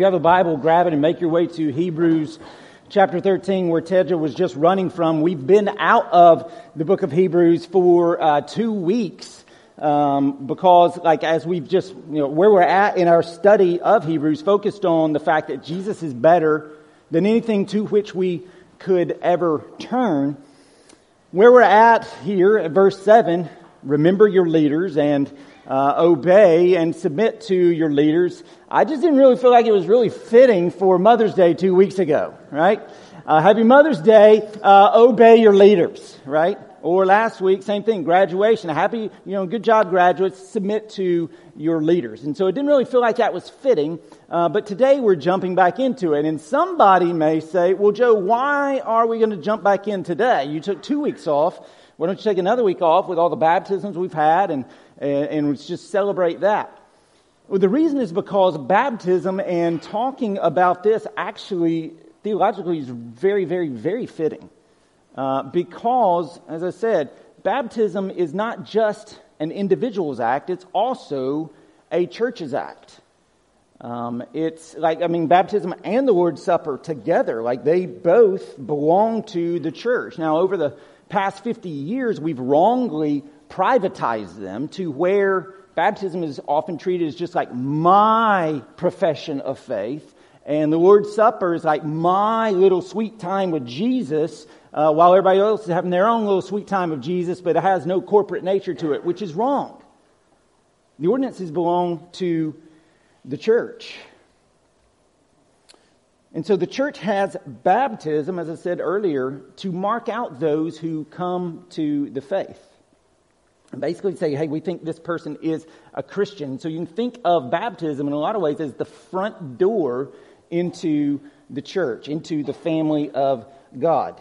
you have a Bible, grab it and make your way to Hebrews chapter 13, where Tedra was just running from. We've been out of the book of Hebrews for uh, two weeks um, because, like, as we've just, you know, where we're at in our study of Hebrews, focused on the fact that Jesus is better than anything to which we could ever turn. Where we're at here at verse 7, remember your leaders and uh, obey and submit to your leaders. I just didn't really feel like it was really fitting for Mother's Day two weeks ago, right? Uh, happy Mother's Day, uh, obey your leaders, right? Or last week, same thing, graduation. Happy, you know, good job, graduates. Submit to your leaders. And so it didn't really feel like that was fitting. Uh, but today we're jumping back into it. And somebody may say, well, Joe, why are we going to jump back in today? You took two weeks off. Why don't you take another week off with all the baptisms we've had and, and, and just celebrate that? Well, the reason is because baptism and talking about this actually theologically is very, very, very fitting. Uh, because, as I said, baptism is not just an individual's act, it's also a church's act. Um, it's like, I mean, baptism and the Lord's Supper together, like they both belong to the church. Now, over the past 50 years, we've wrongly privatized them to where baptism is often treated as just like my profession of faith. And the Lord's Supper is like my little sweet time with Jesus, uh, while everybody else is having their own little sweet time of Jesus, but it has no corporate nature to it, which is wrong. The ordinances belong to the church. And so the church has baptism, as I said earlier, to mark out those who come to the faith. Basically say, hey, we think this person is a Christian. So you can think of baptism in a lot of ways as the front door into the church, into the family of God.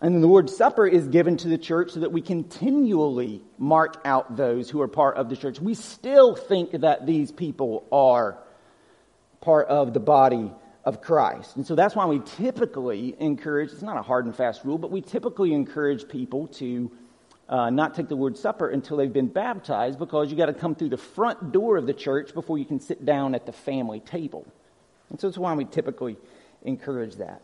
And the Lord's Supper is given to the church so that we continually mark out those who are part of the church. We still think that these people are part of the body of Christ. And so that's why we typically encourage, it's not a hard and fast rule, but we typically encourage people to uh, not take the Lord's Supper until they've been baptized because you got to come through the front door of the church before you can sit down at the family table. And so that's why we typically encourage that.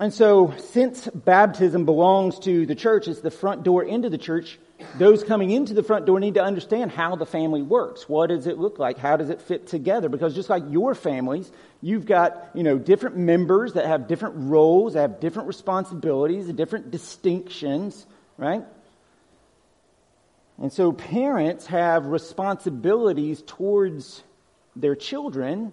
And so, since baptism belongs to the church, it's the front door into the church, those coming into the front door need to understand how the family works. What does it look like? How does it fit together? Because just like your families, you've got, you know, different members that have different roles, that have different responsibilities, different distinctions, right? And so parents have responsibilities towards their children,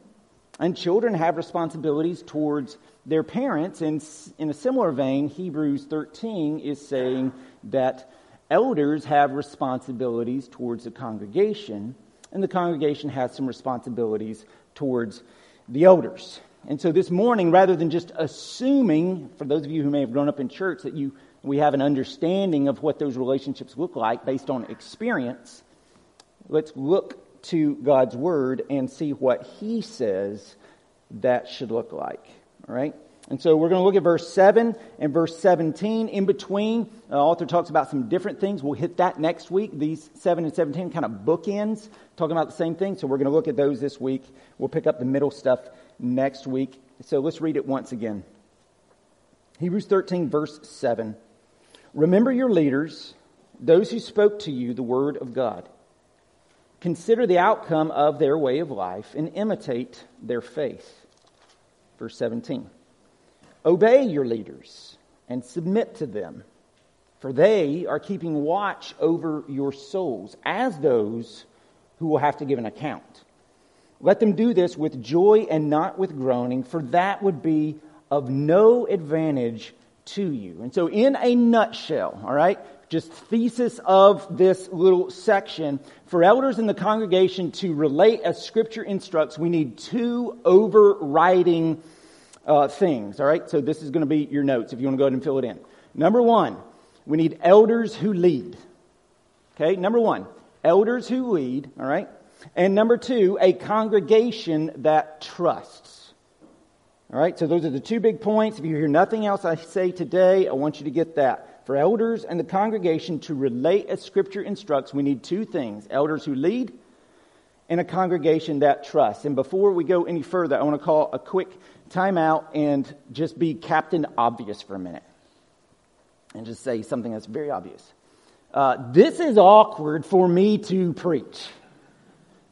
and children have responsibilities towards their parents. And in a similar vein, Hebrews 13 is saying that elders have responsibilities towards the congregation, and the congregation has some responsibilities towards the elders. And so this morning, rather than just assuming, for those of you who may have grown up in church, that you we have an understanding of what those relationships look like based on experience, let's look to God's Word and see what He says that should look like. All right? And so we're going to look at verse 7 and verse 17. In between, the author talks about some different things. We'll hit that next week. These 7 and 17 kind of bookends, talking about the same thing. So we're going to look at those this week. We'll pick up the middle stuff next week. So let's read it once again. Hebrews 13, verse 7. Remember your leaders, those who spoke to you the word of God. Consider the outcome of their way of life and imitate their faith. Verse 17. Obey your leaders and submit to them, for they are keeping watch over your souls as those who will have to give an account. Let them do this with joy and not with groaning, for that would be of no advantage to you. And so, in a nutshell, all right, just thesis of this little section, for elders in the congregation to relate as Scripture instructs, we need two overriding uh, things. All right, so this is going to be your notes if you want to go ahead and fill it in. Number one, we need elders who lead. Okay, number one, elders who lead. All right, and number two, a congregation that trusts. All right, so those are the two big points. If you hear nothing else I say today, I want you to get that. For elders and the congregation to relate as Scripture instructs, we need two things elders who lead and a congregation that trusts. And before we go any further, I want to call a quick timeout and just be Captain Obvious for a minute. And just say something that's very obvious. Uh, this is awkward for me to preach.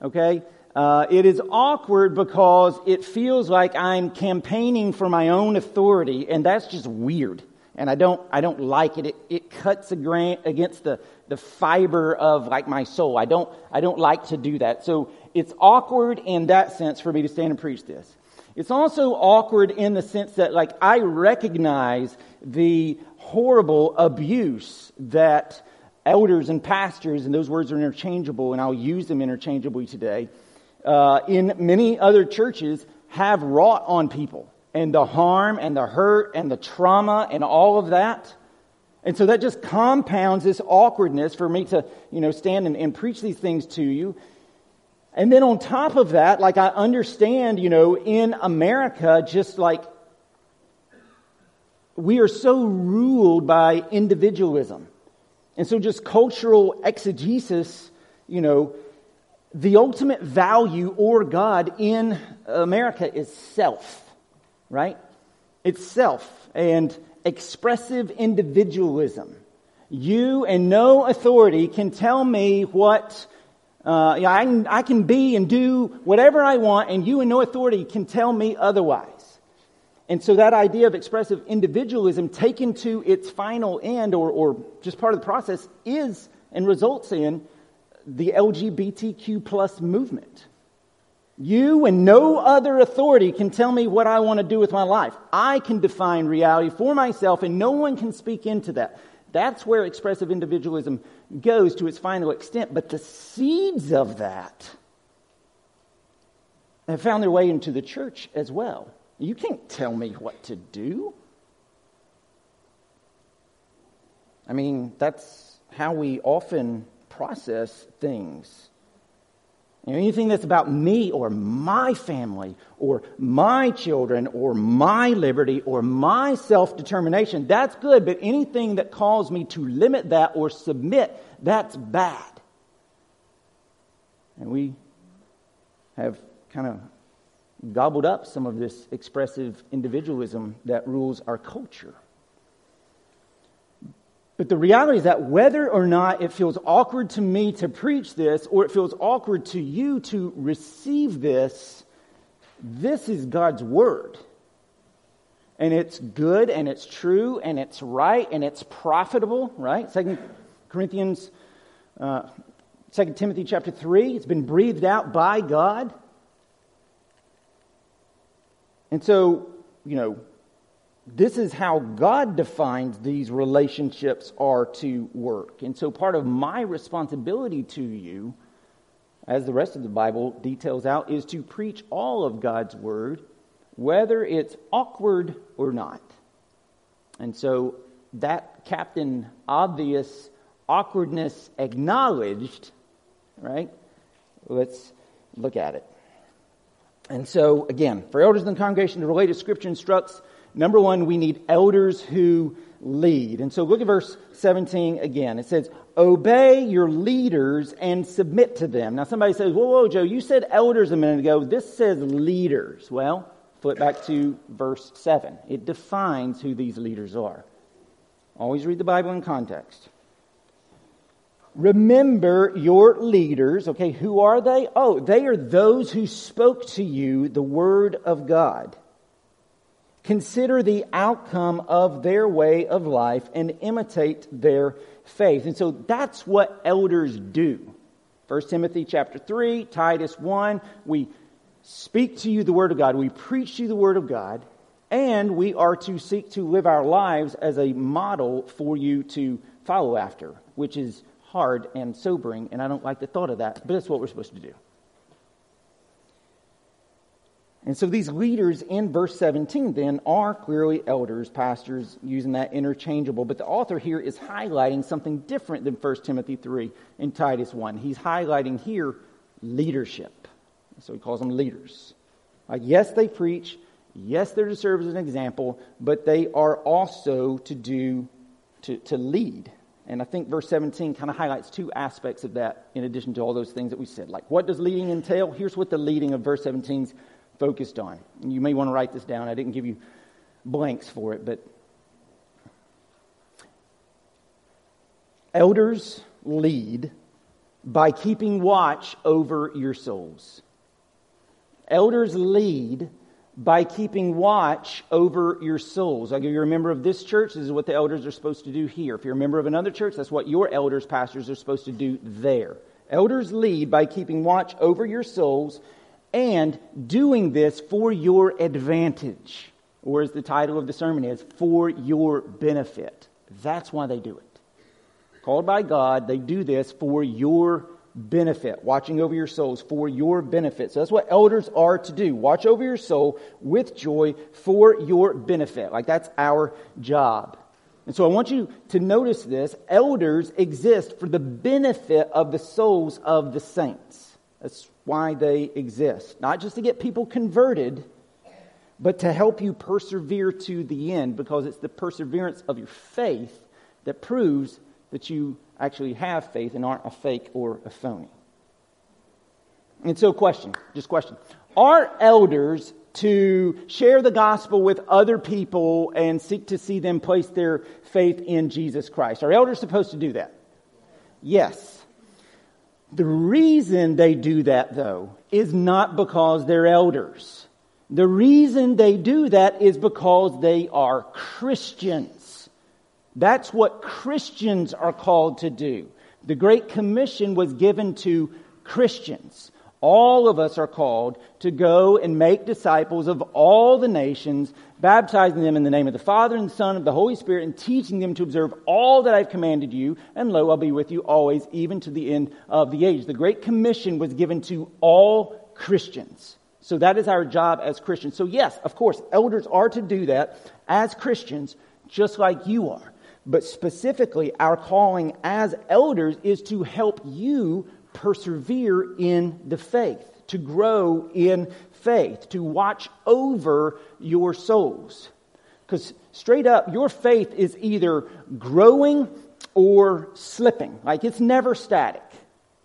Okay? Uh, it is awkward because it feels like I'm campaigning for my own authority, and that's just weird. And I don't, I don't like it. It, it cuts against the, the fiber of like my soul. I don't, I don't like to do that. So it's awkward in that sense for me to stand and preach this. It's also awkward in the sense that like I recognize the horrible abuse that elders and pastors, and those words are interchangeable, and I'll use them interchangeably today uh, in many other churches have wrought on people and the harm and the hurt and the trauma and all of that. And so that just compounds this awkwardness for me to, you know, stand and, and preach these things to you. And then on top of that, like I understand, you know, in America, just like we are so ruled by individualism. And so just cultural exegesis, you know, the ultimate value or God in America is self, right? It's self and expressive individualism. You and no authority can tell me what uh, I, can, I can be and do whatever I want, and you and no authority can tell me otherwise. And so that idea of expressive individualism taken to its final end or, or just part of the process is and results in the LGBTQ plus movement. You and no other authority can tell me what I want to do with my life. I can define reality for myself and no one can speak into that. That's where expressive individualism goes to its final extent. But the seeds of that have found their way into the church as well. You can't tell me what to do. I mean, that's how we often process things. You know, anything that's about me or my family or my children or my liberty or my self determination, that's good, but anything that calls me to limit that or submit, that's bad. And we have kind of gobbled up some of this expressive individualism that rules our culture. But the reality is that whether or not it feels awkward to me to preach this, or it feels awkward to you to receive this, this is God's Word. And it's good, and it's true, and it's right, and it's profitable, right? Second Corinthians, uh, 2 Timothy chapter 3, it's been breathed out by God. And so, you know, this is how God defines these relationships are to work. And so part of my responsibility to you, as the rest of the Bible details out, is to preach all of God's word, whether it's awkward or not. And so that Captain Obvious awkwardness acknowledged, right? Let's look at it. And so, again, for elders in the congregation, the related scripture instructs Number one, we need elders who lead. And so look at verse 17 again. It says, Obey your leaders and submit to them. Now somebody says, Whoa, whoa, Joe, you said elders a minute ago. This says leaders. Well, flip back to verse 7. It defines who these leaders are. Always read the Bible in context. Remember your leaders. Okay, who are they? Oh, they are those who spoke to you the word of God consider the outcome of their way of life and imitate their faith. And so that's what elders do. 1 Timothy chapter 3, Titus 1, we speak to you the word of God, we preach to you the word of God, and we are to seek to live our lives as a model for you to follow after, which is hard and sobering, and I don't like the thought of that, but that's what we're supposed to do. And so these leaders in verse 17 then are clearly elders, pastors, using that interchangeable. But the author here is highlighting something different than 1 Timothy 3 and Titus 1. He's highlighting here leadership. So he calls them leaders. Like, yes, they preach. Yes, they're to serve as an example, but they are also to do, to, to lead. And I think verse 17 kind of highlights two aspects of that in addition to all those things that we said. Like, what does leading entail? Here's what the leading of verse 17 is focused on. You may want to write this down. I didn't give you blanks for it, but elders lead by keeping watch over your souls. Elders lead by keeping watch over your souls. Like if you're a member of this church, this is what the elders are supposed to do here. If you're a member of another church, that's what your elders, pastors are supposed to do there. Elders lead by keeping watch over your souls and doing this for your advantage. Or as the title of the sermon is, for your benefit. That's why they do it. Called by God, they do this for your benefit, watching over your souls for your benefit. So that's what elders are to do. Watch over your soul with joy for your benefit. Like that's our job. And so I want you to notice this. Elders exist for the benefit of the souls of the saints. That's why they exist. Not just to get people converted, but to help you persevere to the end because it's the perseverance of your faith that proves that you actually have faith and aren't a fake or a phony. And so, question, just question. Are elders to share the gospel with other people and seek to see them place their faith in Jesus Christ? Are elders supposed to do that? Yes. The reason they do that, though, is not because they're elders. The reason they do that is because they are Christians. That's what Christians are called to do. The Great Commission was given to Christians. All of us are called to go and make disciples of all the nations, baptizing them in the name of the Father and the Son and the Holy Spirit, and teaching them to observe all that I've commanded you. And lo, I'll be with you always, even to the end of the age. The Great Commission was given to all Christians. So that is our job as Christians. So, yes, of course, elders are to do that as Christians, just like you are. But specifically, our calling as elders is to help you persevere in the faith, to grow in faith, to watch over your souls. Because straight up, your faith is either growing or slipping. Like it's never static.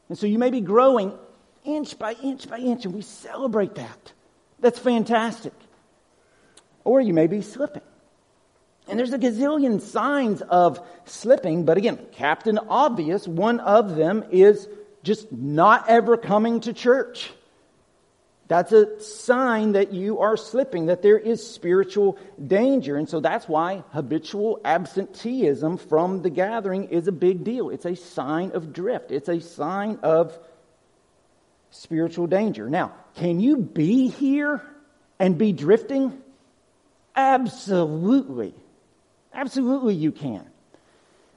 And so you may be growing inch by inch by inch, and we celebrate that. That's fantastic. Or you may be slipping. And there's a gazillion signs of slipping, but again, Captain Obvious, one of them is just not ever coming to church. That's a sign that you are slipping, that there is spiritual danger. And so that's why habitual absenteeism from the gathering is a big deal. It's a sign of drift, it's a sign of spiritual danger. Now, can you be here and be drifting? Absolutely. Absolutely, you can.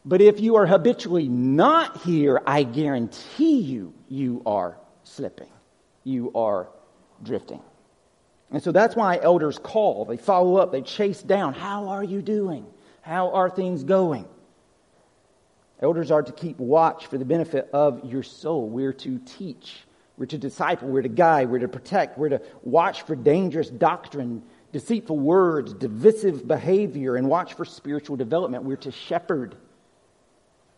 But if you are habitually not here, I guarantee you, you are slipping. You are drifting. And so that's why elders call, they follow up, they chase down. How are you doing? How are things going? Elders are to keep watch for the benefit of your soul. We're to teach, we're to disciple, we're to guide, we're to protect, we're to watch for dangerous doctrine deceitful words, divisive behavior, and watch for spiritual development. We're to shepherd,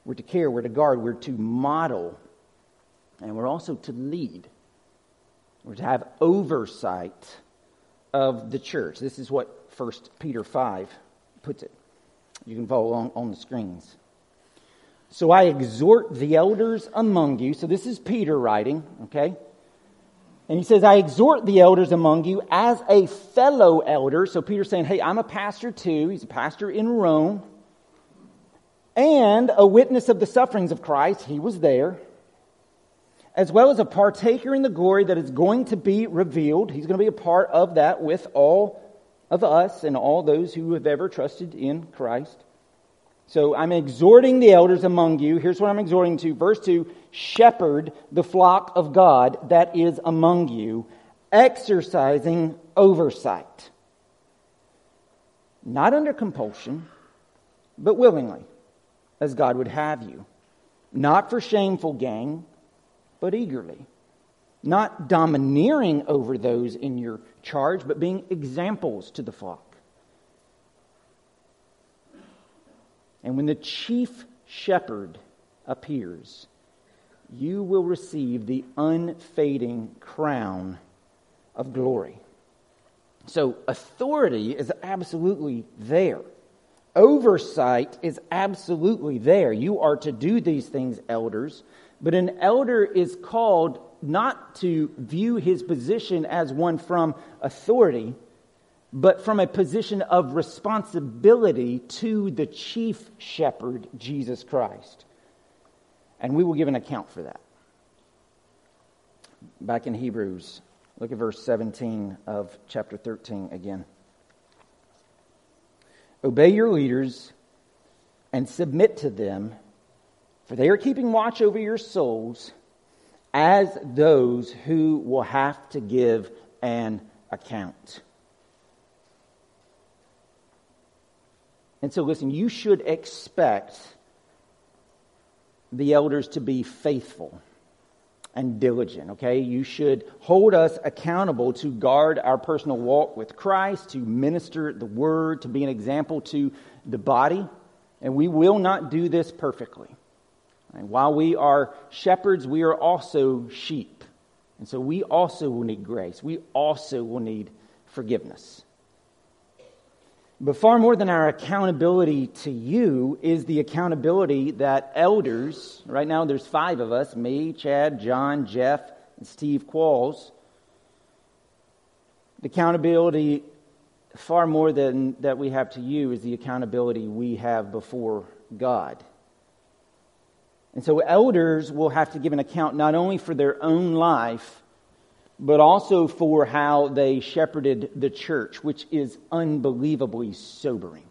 we're to care, we're to guard, we're to model, and we're also to lead. To have oversight of the church. This is what 1 Peter 5 puts it. You can follow along on the screens. So I exhort the elders among you. So this is Peter writing, okay? And he says, I exhort the elders among you as a fellow elder. So Peter's saying, Hey, I'm a pastor too. He's a pastor in Rome. And a witness of the sufferings of Christ. He was there. As well as a partaker in the glory that is going to be revealed. He's going to be a part of that with all of us and all those who have ever trusted in Christ. So I'm exhorting the elders among you. Here's what I'm exhorting to. Verse 2 Shepherd the flock of God that is among you, exercising oversight. Not under compulsion, but willingly, as God would have you. Not for shameful gain, but eagerly. Not domineering over those in your charge, but being examples to the flock. And when the chief shepherd appears, you will receive the unfading crown of glory. So, authority is absolutely there. Oversight is absolutely there. You are to do these things, elders. But an elder is called not to view his position as one from authority, but from a position of responsibility to the chief shepherd, Jesus Christ. And we will give an account for that. Back in Hebrews, look at verse 17 of chapter 13 again. Obey your leaders and submit to them, for they are keeping watch over your souls as those who will have to give an account. And so, listen, you should expect the elders to be faithful and diligent, okay? You should hold us accountable to guard our personal walk with Christ, to minister the word, to be an example to the body. And we will not do this perfectly. And while we are shepherds, we are also sheep. And so we also will need grace. We also will need forgiveness. But far more than our accountability to you is the accountability that elders, right now there's five of us me, Chad, John, Jeff, and Steve Qualls. The accountability, far more than that we have to you, is the accountability we have before God. And so elders will have to give an account not only for their own life, but also for how they shepherded the church, which is unbelievably sobering.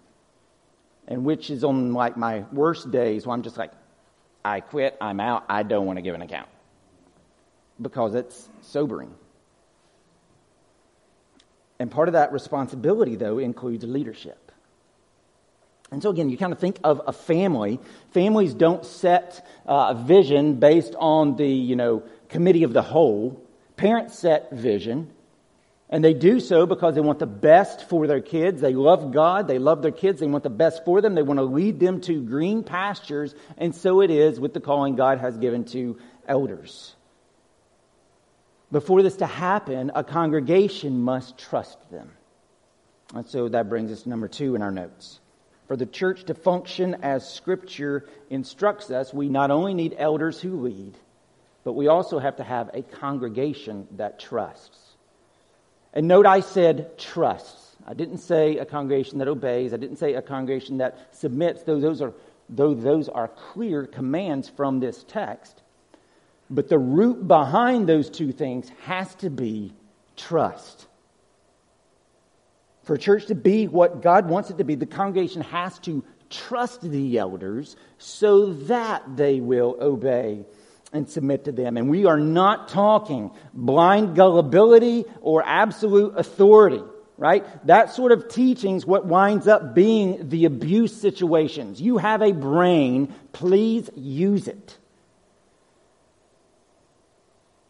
And which is on like my worst days where I'm just like, I quit, I'm out, I don't want to give an account. Because it's sobering. And part of that responsibility, though, includes leadership. And so, again, you kind of think of a family. Families don't set uh, a vision based on the, you know, committee of the whole. Parents set vision, and they do so because they want the best for their kids. They love God, they love their kids, they want the best for them, they want to lead them to green pastures, and so it is with the calling God has given to elders. Before this to happen, a congregation must trust them. And so that brings us to number two in our notes. For the church to function as Scripture instructs us, we not only need elders who lead, but we also have to have a congregation that trusts. And note I said trusts. I didn't say a congregation that obeys. I didn't say a congregation that submits, though those are, though those are clear commands from this text. But the root behind those two things has to be trust. For church to be what God wants it to be, the congregation has to trust the elders so that they will obey and submit to them. And we are not talking blind gullibility or absolute authority, right? That sort of teaching is what winds up being the abuse situations. You have a brain, please use it.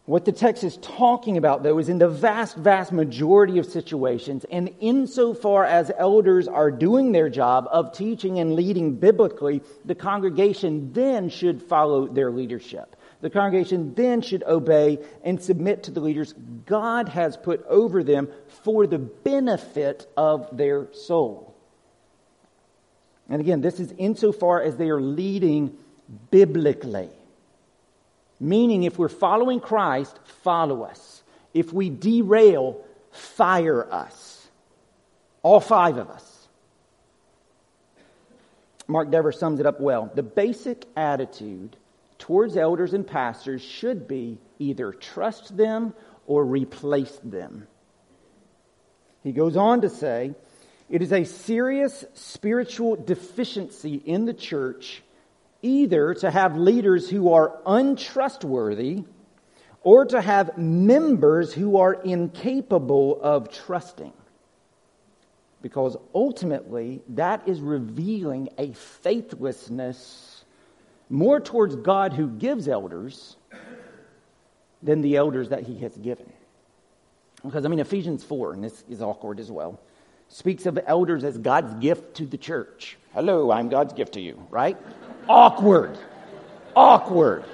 What the text is talking about, though, is in the vast, vast majority of situations, and insofar as elders are doing their job of teaching and leading biblically, the congregation then should follow their leadership. The congregation then should obey and submit to the leaders God has put over them for the benefit of their soul. And again, this is insofar as they are leading biblically. Meaning, if we're following Christ, follow us. If we derail, fire us. All five of us. Mark Dever sums it up well. The basic attitude towards elders and pastors should be either trust them or replace them. He goes on to say, it is a serious spiritual deficiency in the church either to have leaders who are untrustworthy or to have members who are incapable of trusting. Because ultimately, that is revealing a faithlessness more towards God who gives elders than the elders that he has given. Because, I mean, Ephesians 4, and this is awkward as well, speaks of elders as God's gift to the church. Hello, I'm God's gift to you, right? Awkward. Awkward.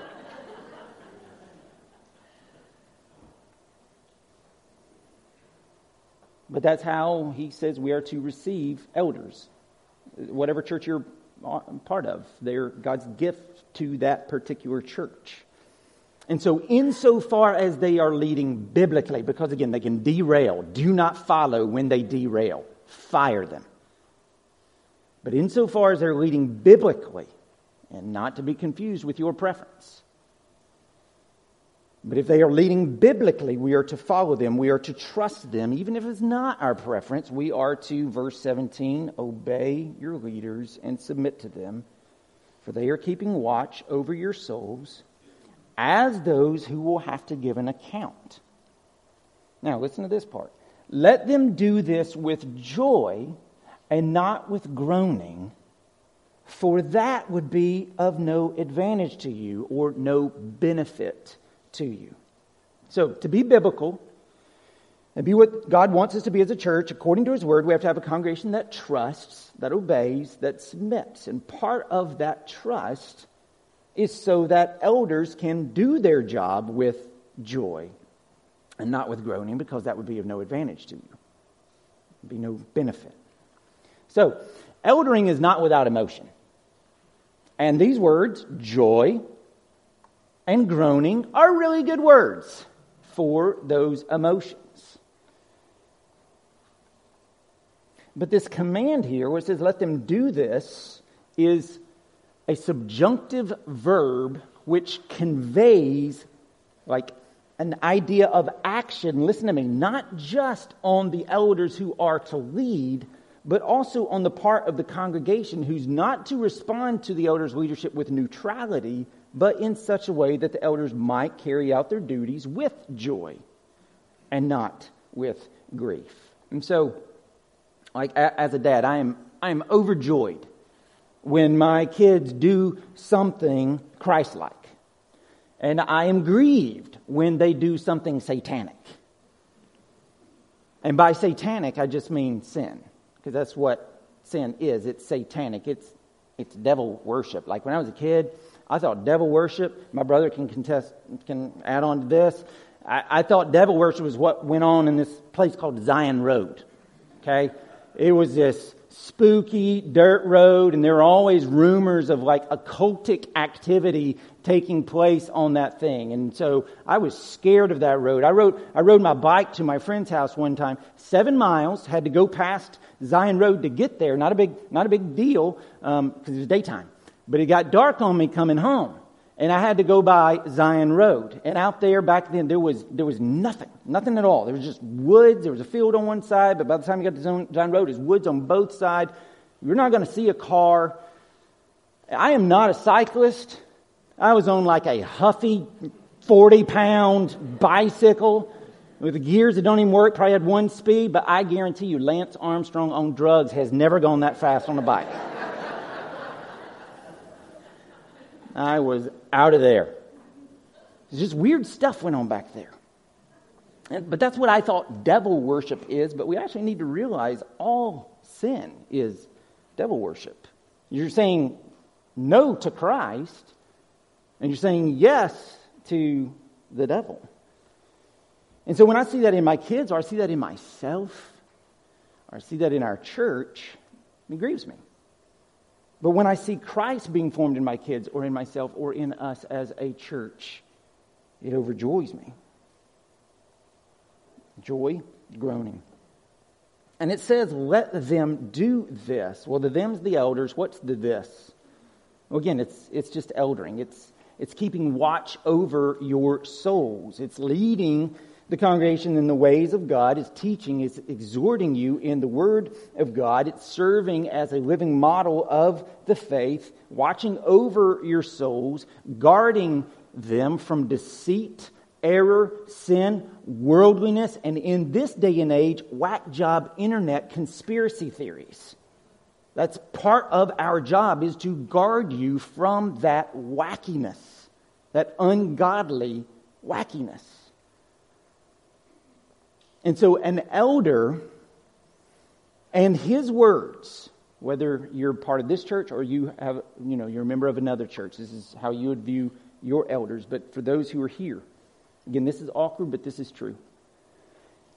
But that's how he says we are to receive elders. Whatever church you're part of, they're God's gift to that particular church. And so, insofar as they are leading biblically, because again, they can derail, do not follow when they derail, fire them. But insofar as they're leading biblically, and not to be confused with your preference, but if they are leading biblically, we are to follow them. We are to trust them. Even if it's not our preference, we are to, verse 17, obey your leaders and submit to them, for they are keeping watch over your souls as those who will have to give an account. Now, listen to this part. Let them do this with joy and not with groaning, for that would be of no advantage to you or no benefit to you. So, to be biblical and be what God wants us to be as a church, according to His Word, we have to have a congregation that trusts, that obeys, that submits. And part of that trust is so that elders can do their job with joy and not with groaning, because that would be of no advantage to you, be no benefit. So, eldering is not without emotion. And these words, joy, and groaning are really good words for those emotions. But this command here, where it says, let them do this, is a subjunctive verb which conveys like an idea of action. Listen to me, not just on the elders who are to lead, but also on the part of the congregation who's not to respond to the elders' leadership with neutrality, but in such a way that the elders might carry out their duties with joy and not with grief. And so, like as a dad, I am I am overjoyed when my kids do something Christ-like. And I am grieved when they do something satanic. And by satanic, I just mean sin, because that's what sin is. It's satanic. It's it's devil worship. Like when I was a kid, I thought devil worship, my brother can contest, can add on to this. I, I thought devil worship was what went on in this place called Zion Road. Okay? It was this spooky dirt road, and there were always rumors of like occultic activity taking place on that thing. And so I was scared of that road. I rode, I rode my bike to my friend's house one time, seven miles, had to go past Zion Road to get there. Not a big, not a big deal because um, it was daytime. But it got dark on me coming home. And I had to go by Zion Road. And out there back then, there was, there was nothing, nothing at all. There was just woods. There was a field on one side, but by the time you got to Zion Road, there's woods on both sides. You're not going to see a car. I am not a cyclist. I was on like a huffy 40 pound bicycle with gears that don't even work. Probably had one speed, but I guarantee you, Lance Armstrong on drugs has never gone that fast on a bike. I was out of there. Just weird stuff went on back there. But that's what I thought devil worship is, but we actually need to realize all sin is devil worship. You're saying no to Christ, and you're saying yes to the devil. And so when I see that in my kids, or I see that in myself, or I see that in our church, it grieves me. But when I see Christ being formed in my kids or in myself or in us as a church, it overjoys me. Joy, groaning. And it says, let them do this. Well, the them's the elders. What's the this? Well, again, it's, it's just eldering. It's, it's keeping watch over your souls. It's leading the congregation in the ways of God, is teaching, is exhorting you in the Word of God. It's serving as a living model of the faith, watching over your souls, guarding them from deceit, error, sin, worldliness, and in this day and age, whack job internet conspiracy theories. That's part of our job is to guard you from that wackiness, that ungodly wackiness. And so an elder and his words, whether you're part of this church or you have, you know, you're a member of another church, this is how you would view your elders. But for those who are here, again, this is awkward, but this is true.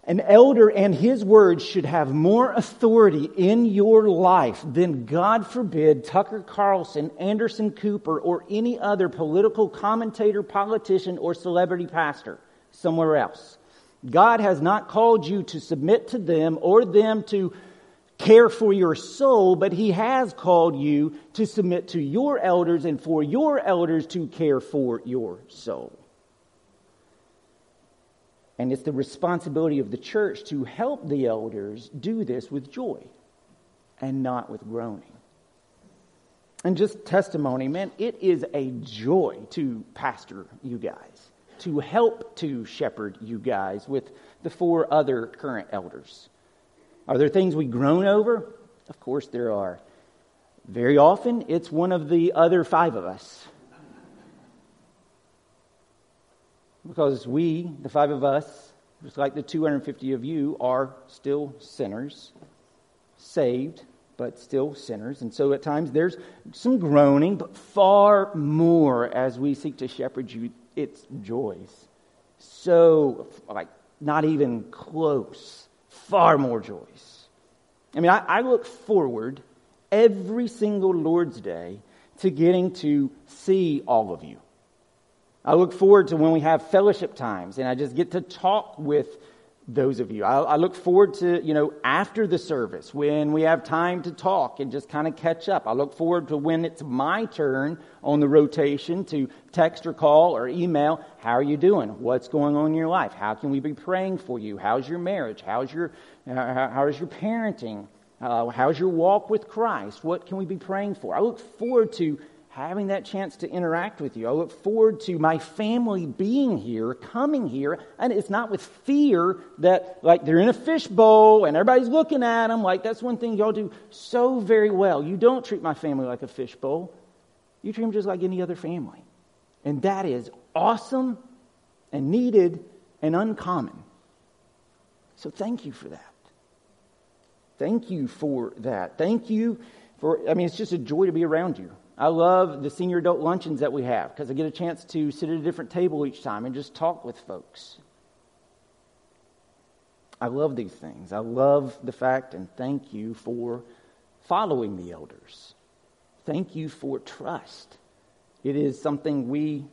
An elder and his words should have more authority in your life than, God forbid, Tucker Carlson, Anderson Cooper, or any other political commentator, politician, or celebrity pastor somewhere else. God has not called you to submit to them or them to care for your soul, but He has called you to submit to your elders and for your elders to care for your soul. And it's the responsibility of the church to help the elders do this with joy and not with groaning. And just testimony, man, it is a joy to pastor you guys, to help to shepherd you guys with the four other current elders. Are there things we groan over? Of course there are. Very often, it's one of the other five of us Because we, the five of us, just like the 250 of you, are still sinners, saved, but still sinners. And so at times there's some groaning, but far more as we seek to shepherd you, it's joys. So, like, not even close. Far more joys. I mean, I, I look forward every single Lord's Day to getting to see all of you. I look forward to when we have fellowship times and I just get to talk with those of you. I, I, look forward to, you know, after the service when we have time to talk and just kind of catch up. I look forward to when it's my turn on the rotation to text or call or email. How are you doing? What's going on in your life? How can we be praying for you? How's your marriage? How's your, uh, how is your parenting? Uh, how's your walk with Christ? What can we be praying for? I look forward to having that chance to interact with you. I look forward to my family being here, coming here, and it's not with fear that, like, they're in a fishbowl and everybody's looking at them. Like, that's one thing y'all do so very well. You don't treat my family like a fishbowl, you treat them just like any other family. And that is awesome and needed and uncommon. So, thank you for that. Thank you for that. Thank you for, I mean, it's just a joy to be around you. I love the senior adult luncheons that we have because I get a chance to sit at a different table each time and just talk with folks. I love these things. I love the fact and thank you for following the elders. Thank you for trust. It is something we,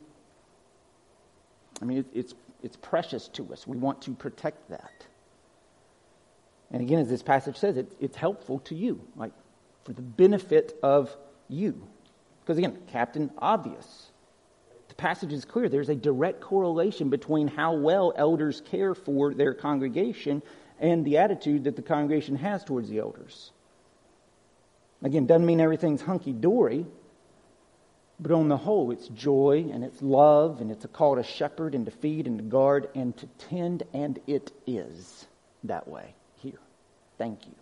I mean, it's, it's precious to us. We want to protect that. And again, as this passage says, it, it's helpful to you, like for the benefit of you. Because again, Captain Obvious. The passage is clear. There's a direct correlation between how well elders care for their congregation and the attitude that the congregation has towards the elders. Again, doesn't mean everything's hunky dory, but on the whole, it's joy and it's love and it's a call to shepherd and to feed and to guard and to tend, and it is that way here. Thank you.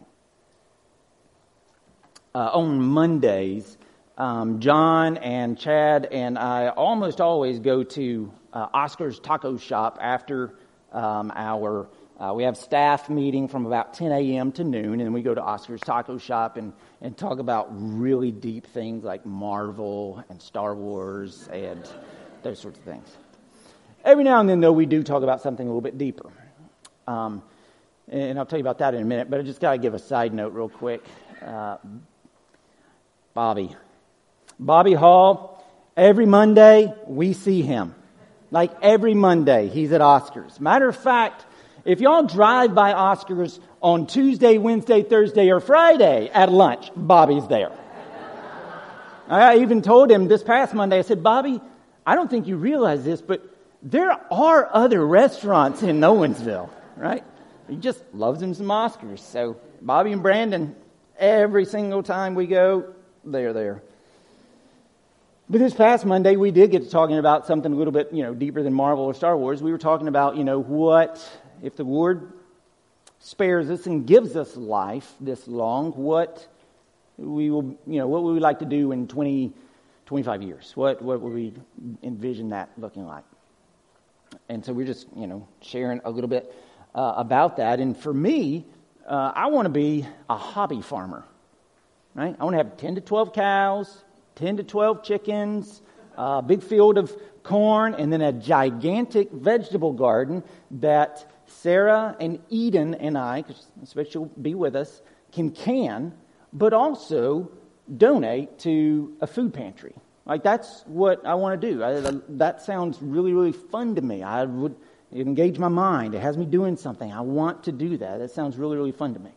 Uh, on Mondays, um, John and Chad and I almost always go to uh, Oscar's Taco Shop after um, our. Uh, we have staff meeting from about 10 a.m. to noon, and we go to Oscar's Taco Shop and, and talk about really deep things like Marvel and Star Wars and those sorts of things. Every now and then, though, we do talk about something a little bit deeper. Um, and I'll tell you about that in a minute, but I just got to give a side note real quick. Uh, Bobby, Bobby Hall, every Monday we see him. Like every Monday, he's at Oscars. Matter of fact, if y'all drive by Oscars on Tuesday, Wednesday, Thursday, or Friday at lunch, Bobby's there. I even told him this past Monday, I said, Bobby, I don't think you realize this, but there are other restaurants in Owensville, right? He just loves him some Oscars. So Bobby and Brandon, every single time we go, they're there. But this past Monday, we did get to talking about something a little bit, you know, deeper than Marvel or Star Wars. We were talking about, you know, what, if the Lord spares us and gives us life this long, what we will, you know, what would we like to do in 20, 25 years? What, what would we envision that looking like? And so we're just, you know, sharing a little bit uh, about that. And for me, uh, I want to be a hobby farmer, right? I want to have 10 to 12 cows, 10 to 12 chickens, a big field of corn, and then a gigantic vegetable garden that Sarah and Eden and I, because she'll be with us, can can, but also donate to a food pantry. Like that's what I want to do. I, that sounds really, really fun to me. I would engage my mind. It has me doing something. I want to do that. That sounds really, really fun to me.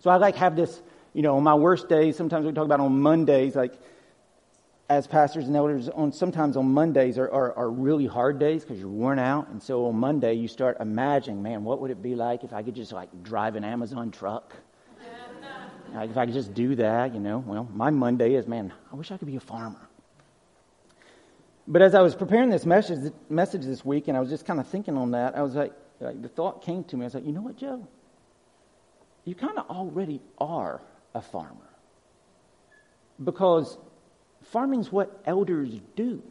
So I like have this, you know, on my worst days, sometimes we talk about on Mondays, like as pastors and elders, on sometimes on Mondays are, are, are really hard days because you're worn out. And so on Monday you start imagining, man, what would it be like if I could just like drive an Amazon truck? like if I could just do that, you know. Well, my Monday is, man, I wish I could be a farmer. But as I was preparing this message, message this week, and I was just kind of thinking on that, I was like, like, the thought came to me. I was like, you know what, Joe? You kind of already are a farmer. Because farming's what elders do.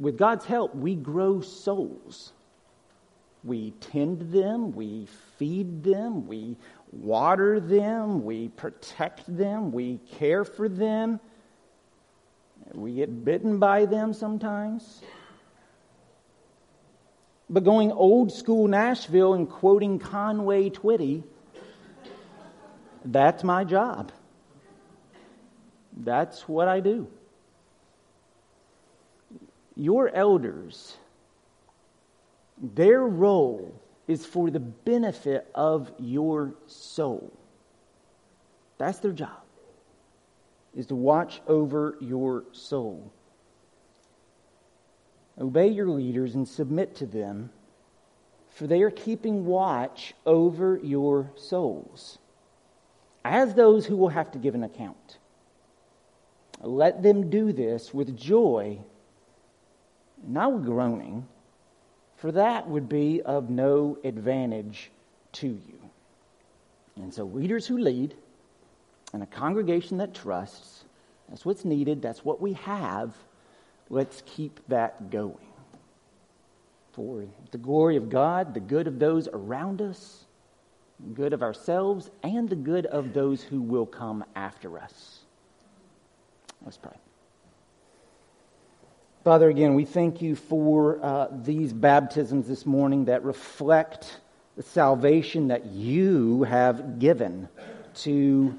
With God's help, we grow souls. We tend them, we feed them, we water them, we protect them, we care for them. We get bitten by them sometimes. But going old school Nashville and quoting Conway Twitty, that's my job. That's what I do. Your elders, their role is for the benefit of your soul. That's their job is to watch over your soul. Obey your leaders and submit to them, for they are keeping watch over your souls, as those who will have to give an account. Let them do this with joy, not with groaning, for that would be of no advantage to you. And so, leaders who lead, and a congregation that trusts. That's what's needed. That's what we have. Let's keep that going. For the glory of God, the good of those around us, the good of ourselves, and the good of those who will come after us. Let's pray. Father, again, we thank you for uh, these baptisms this morning that reflect the salvation that you have given to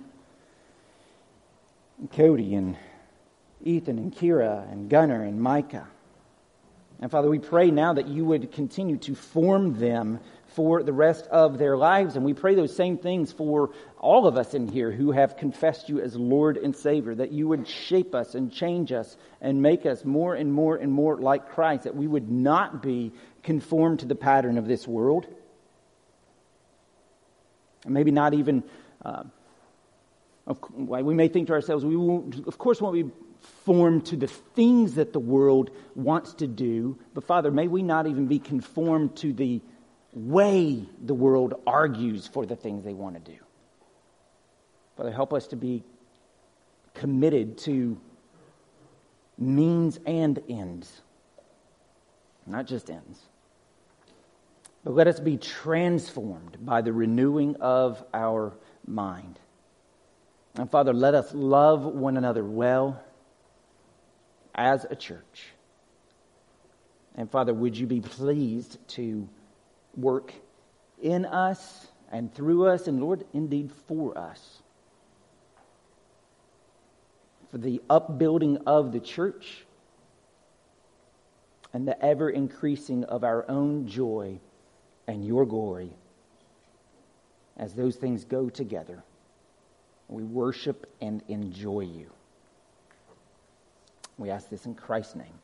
Cody and Ethan and Kira and Gunnar and Micah. And Father, we pray now that you would continue to form them for the rest of their lives. And we pray those same things for all of us in here who have confessed you as Lord and Savior, that you would shape us and change us and make us more and more and more like Christ, that we would not be conformed to the pattern of this world. And maybe not even. Uh, we may think to ourselves, we won't, of course, won't be formed to the things that the world wants to do. But Father, may we not even be conformed to the way the world argues for the things they want to do. Father, help us to be committed to means and ends, not just ends. But let us be transformed by the renewing of our mind. And Father, let us love one another well as a church. And Father, would you be pleased to work in us and through us, and Lord, indeed for us, for the upbuilding of the church and the ever increasing of our own joy and your glory as those things go together. We worship and enjoy you. We ask this in Christ's name.